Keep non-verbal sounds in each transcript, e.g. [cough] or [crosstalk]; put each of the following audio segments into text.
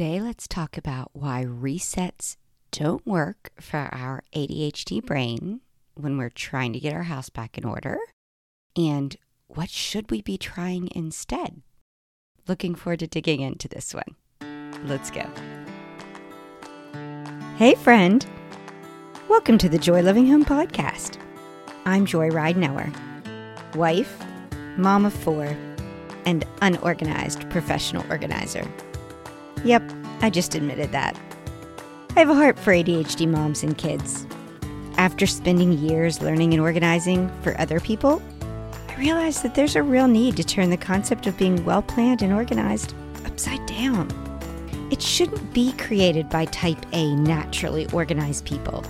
Today, let's talk about why resets don't work for our ADHD brain when we're trying to get our house back in order, and what should we be trying instead? Looking forward to digging into this one. Let's go. Hey, friend. Welcome to the Joy Living Home podcast. I'm Joy Ridenauer, wife, mom of four, and unorganized professional organizer. Yep, I just admitted that. I have a heart for ADHD moms and kids. After spending years learning and organizing for other people, I realized that there's a real need to turn the concept of being well planned and organized upside down. It shouldn't be created by type A naturally organized people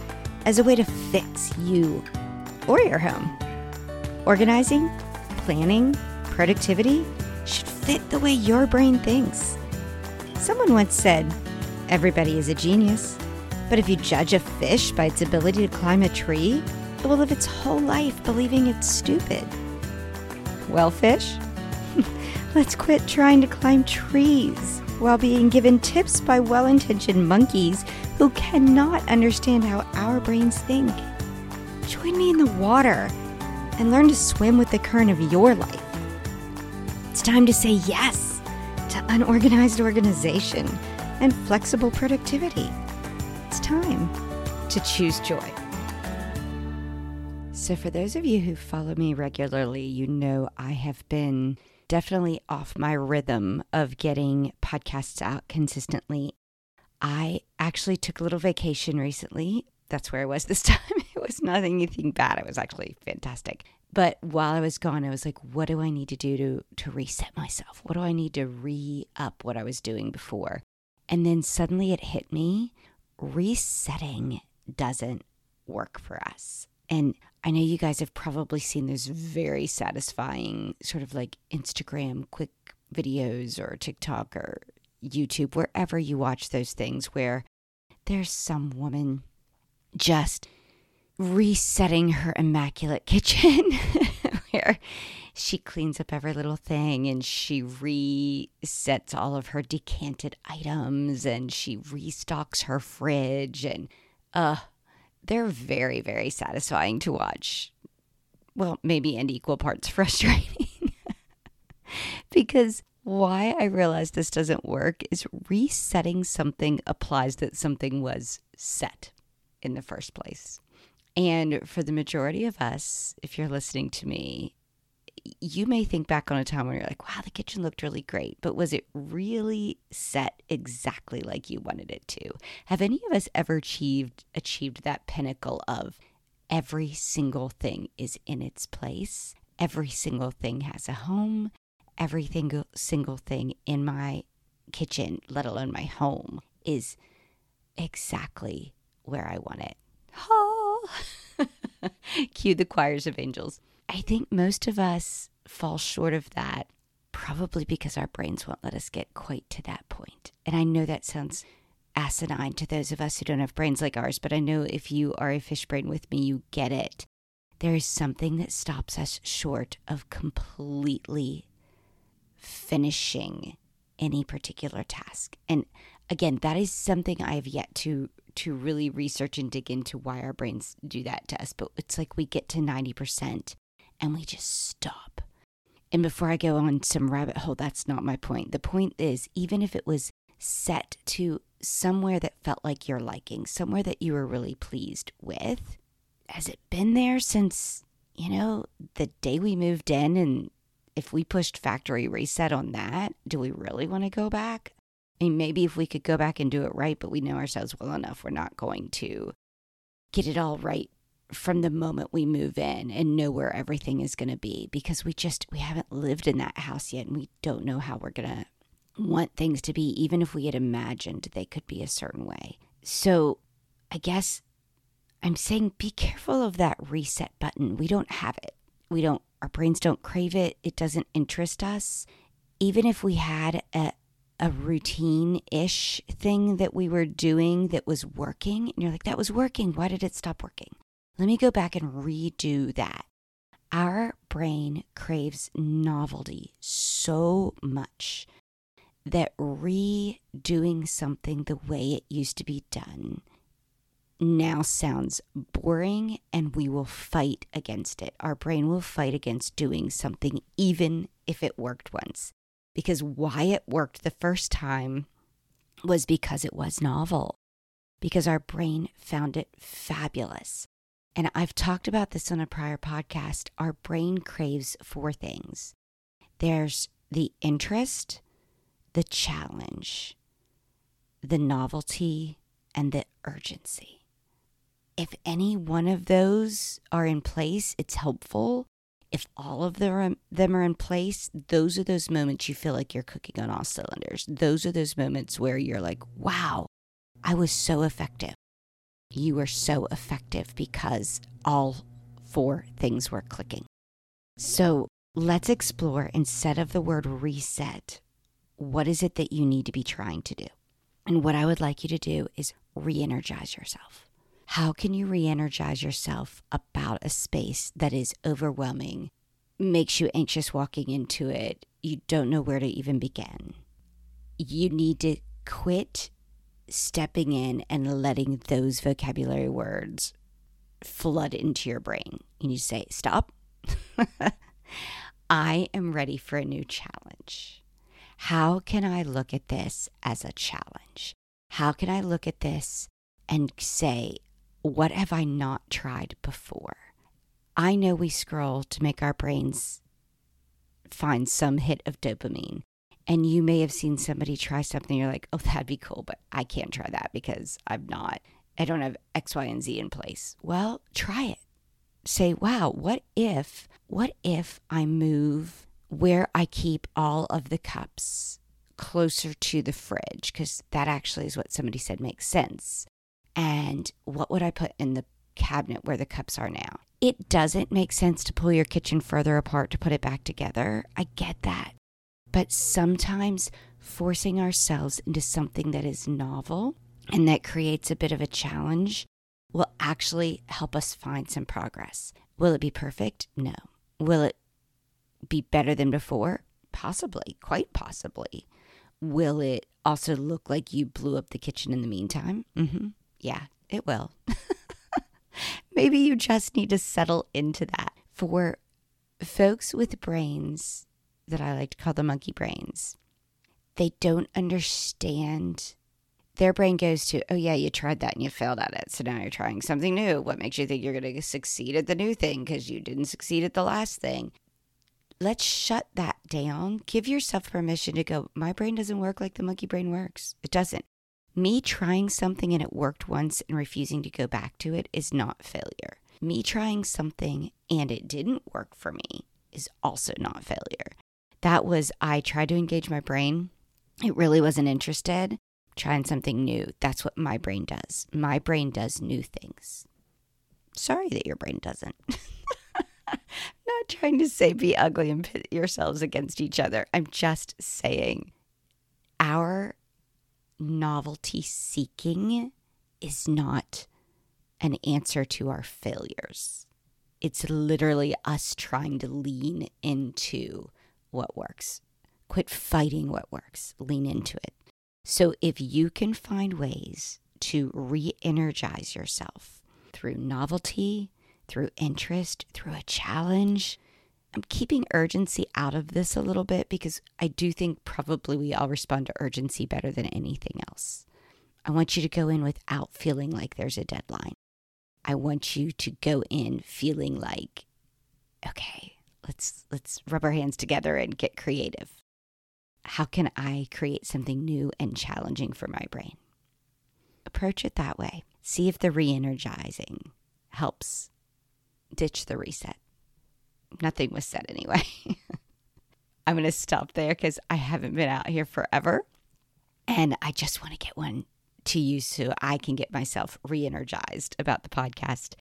as a way to fix you or your home. Organizing, planning, productivity should fit the way your brain thinks. Someone once said, Everybody is a genius, but if you judge a fish by its ability to climb a tree, it will live its whole life believing it's stupid. Well, fish, [laughs] let's quit trying to climb trees while being given tips by well intentioned monkeys who cannot understand how our brains think. Join me in the water and learn to swim with the current of your life. It's time to say yes to unorganized organization and flexible productivity. It's time to choose joy. So, for those of you who follow me regularly, you know I have been definitely off my rhythm of getting podcasts out consistently. I actually took a little vacation recently. That's where I was this [laughs] time. It was nothing anything bad. It was actually fantastic. But while I was gone, I was like, what do I need to do to to reset myself? What do I need to re up what I was doing before? And then suddenly it hit me resetting doesn't work for us. And I know you guys have probably seen those very satisfying sort of like Instagram quick videos or TikTok or YouTube, wherever you watch those things, where there's some woman just resetting her immaculate kitchen [laughs] where she cleans up every little thing and she resets all of her decanted items and she restocks her fridge and uh they're very very satisfying to watch well maybe and equal parts [laughs] frustrating because why I realize this doesn't work is resetting something applies that something was set in the first place. And for the majority of us, if you're listening to me, you may think back on a time when you're like, wow, the kitchen looked really great, but was it really set exactly like you wanted it to? Have any of us ever achieved achieved that pinnacle of every single thing is in its place? Every single thing has a home. Every single, single thing in my kitchen, let alone my home, is exactly where I want it. [laughs] Cue the choirs of angels. I think most of us fall short of that, probably because our brains won't let us get quite to that point. And I know that sounds asinine to those of us who don't have brains like ours, but I know if you are a fish brain with me, you get it. There is something that stops us short of completely finishing any particular task. And again, that is something I have yet to to really research and dig into why our brains do that to us. But it's like we get to 90% and we just stop. And before I go on some rabbit hole, that's not my point. The point is, even if it was set to somewhere that felt like your liking, somewhere that you were really pleased with, has it been there since, you know, the day we moved in and if we pushed factory reset on that, do we really want to go back? Mean, maybe if we could go back and do it right, but we know ourselves well enough, we're not going to get it all right from the moment we move in and know where everything is going to be because we just we haven't lived in that house yet and we don't know how we're going to want things to be even if we had imagined they could be a certain way. So, I guess I'm saying be careful of that reset button. We don't have it. We don't our brains don't crave it. It doesn't interest us. Even if we had a, a routine ish thing that we were doing that was working, and you're like, that was working. Why did it stop working? Let me go back and redo that. Our brain craves novelty so much that redoing something the way it used to be done now sounds boring and we will fight against it. Our brain will fight against doing something even if it worked once. Because why it worked the first time was because it was novel, because our brain found it fabulous. And I've talked about this on a prior podcast. Our brain craves four things there's the interest, the challenge, the novelty, and the urgency. If any one of those are in place, it's helpful. If all of them are in place, those are those moments you feel like you're cooking on all cylinders. Those are those moments where you're like, wow, I was so effective. You were so effective because all four things were clicking. So let's explore instead of the word reset, what is it that you need to be trying to do? And what I would like you to do is re energize yourself. How can you re energize yourself about a space that is overwhelming, makes you anxious walking into it? You don't know where to even begin. You need to quit stepping in and letting those vocabulary words flood into your brain. You need to say, Stop. [laughs] I am ready for a new challenge. How can I look at this as a challenge? How can I look at this and say, what have I not tried before? I know we scroll to make our brains find some hit of dopamine. And you may have seen somebody try something, you're like, oh, that'd be cool, but I can't try that because I'm not, I don't have X, Y, and Z in place. Well, try it. Say, wow, what if, what if I move where I keep all of the cups closer to the fridge because that actually is what somebody said makes sense. And what would I put in the cabinet where the cups are now? It doesn't make sense to pull your kitchen further apart to put it back together. I get that. But sometimes forcing ourselves into something that is novel and that creates a bit of a challenge will actually help us find some progress. Will it be perfect? No. Will it be better than before? Possibly, quite possibly. Will it also look like you blew up the kitchen in the meantime? Mm-hmm. Yeah, it will. [laughs] Maybe you just need to settle into that. For folks with brains that I like to call the monkey brains, they don't understand. Their brain goes to, oh, yeah, you tried that and you failed at it. So now you're trying something new. What makes you think you're going to succeed at the new thing because you didn't succeed at the last thing? let's shut that down. Give yourself permission to go, my brain doesn't work like the monkey brain works. It doesn't. Me trying something and it worked once and refusing to go back to it is not failure. Me trying something and it didn't work for me is also not failure. That was, I tried to engage my brain. It really wasn't interested. Trying something new. That's what my brain does. My brain does new things. Sorry that your brain doesn't. [laughs] not trying to say be ugly and pit yourselves against each other. I'm just saying our novelty seeking is not an answer to our failures. It's literally us trying to lean into what works. Quit fighting what works, lean into it. So if you can find ways to re energize yourself through novelty, through interest, through a challenge. I'm keeping urgency out of this a little bit because I do think probably we all respond to urgency better than anything else. I want you to go in without feeling like there's a deadline. I want you to go in feeling like, okay, let's let's rub our hands together and get creative. How can I create something new and challenging for my brain? Approach it that way. See if the re-energizing helps ditch the reset. Nothing was said anyway. [laughs] I'm going to stop there because I haven't been out here forever. And I just want to get one to you so I can get myself re energized about the podcast.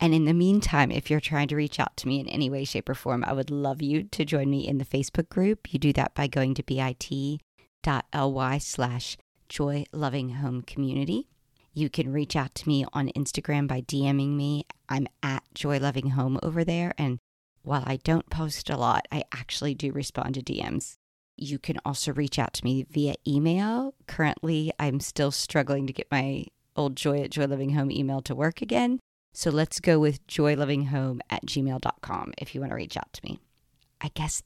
And in the meantime, if you're trying to reach out to me in any way, shape, or form, I would love you to join me in the Facebook group. You do that by going to bit.ly slash joy loving home community. You can reach out to me on Instagram by DMing me. I'm at Joy Loving Home over there. And while I don't post a lot, I actually do respond to DMs. You can also reach out to me via email. Currently, I'm still struggling to get my old Joy at Joy Living Home email to work again. So let's go with joylivinghome at gmail.com if you want to reach out to me. I guess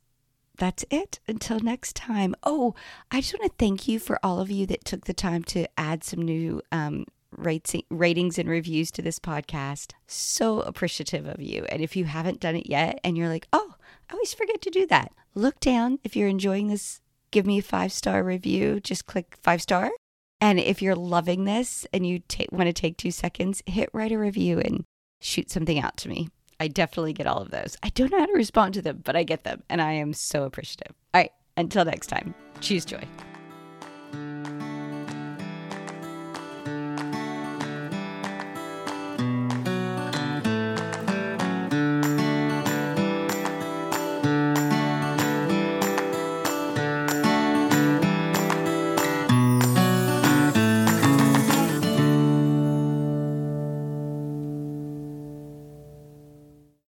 that's it. Until next time. Oh, I just want to thank you for all of you that took the time to add some new um, ratings and reviews to this podcast. So appreciative of you. And if you haven't done it yet and you're like, oh, I always forget to do that, look down. If you're enjoying this, give me a five star review. Just click five star. And if you're loving this and you want to take two seconds, hit write a review and shoot something out to me. I definitely get all of those. I don't know how to respond to them, but I get them. And I am so appreciative. All right. Until next time, choose joy.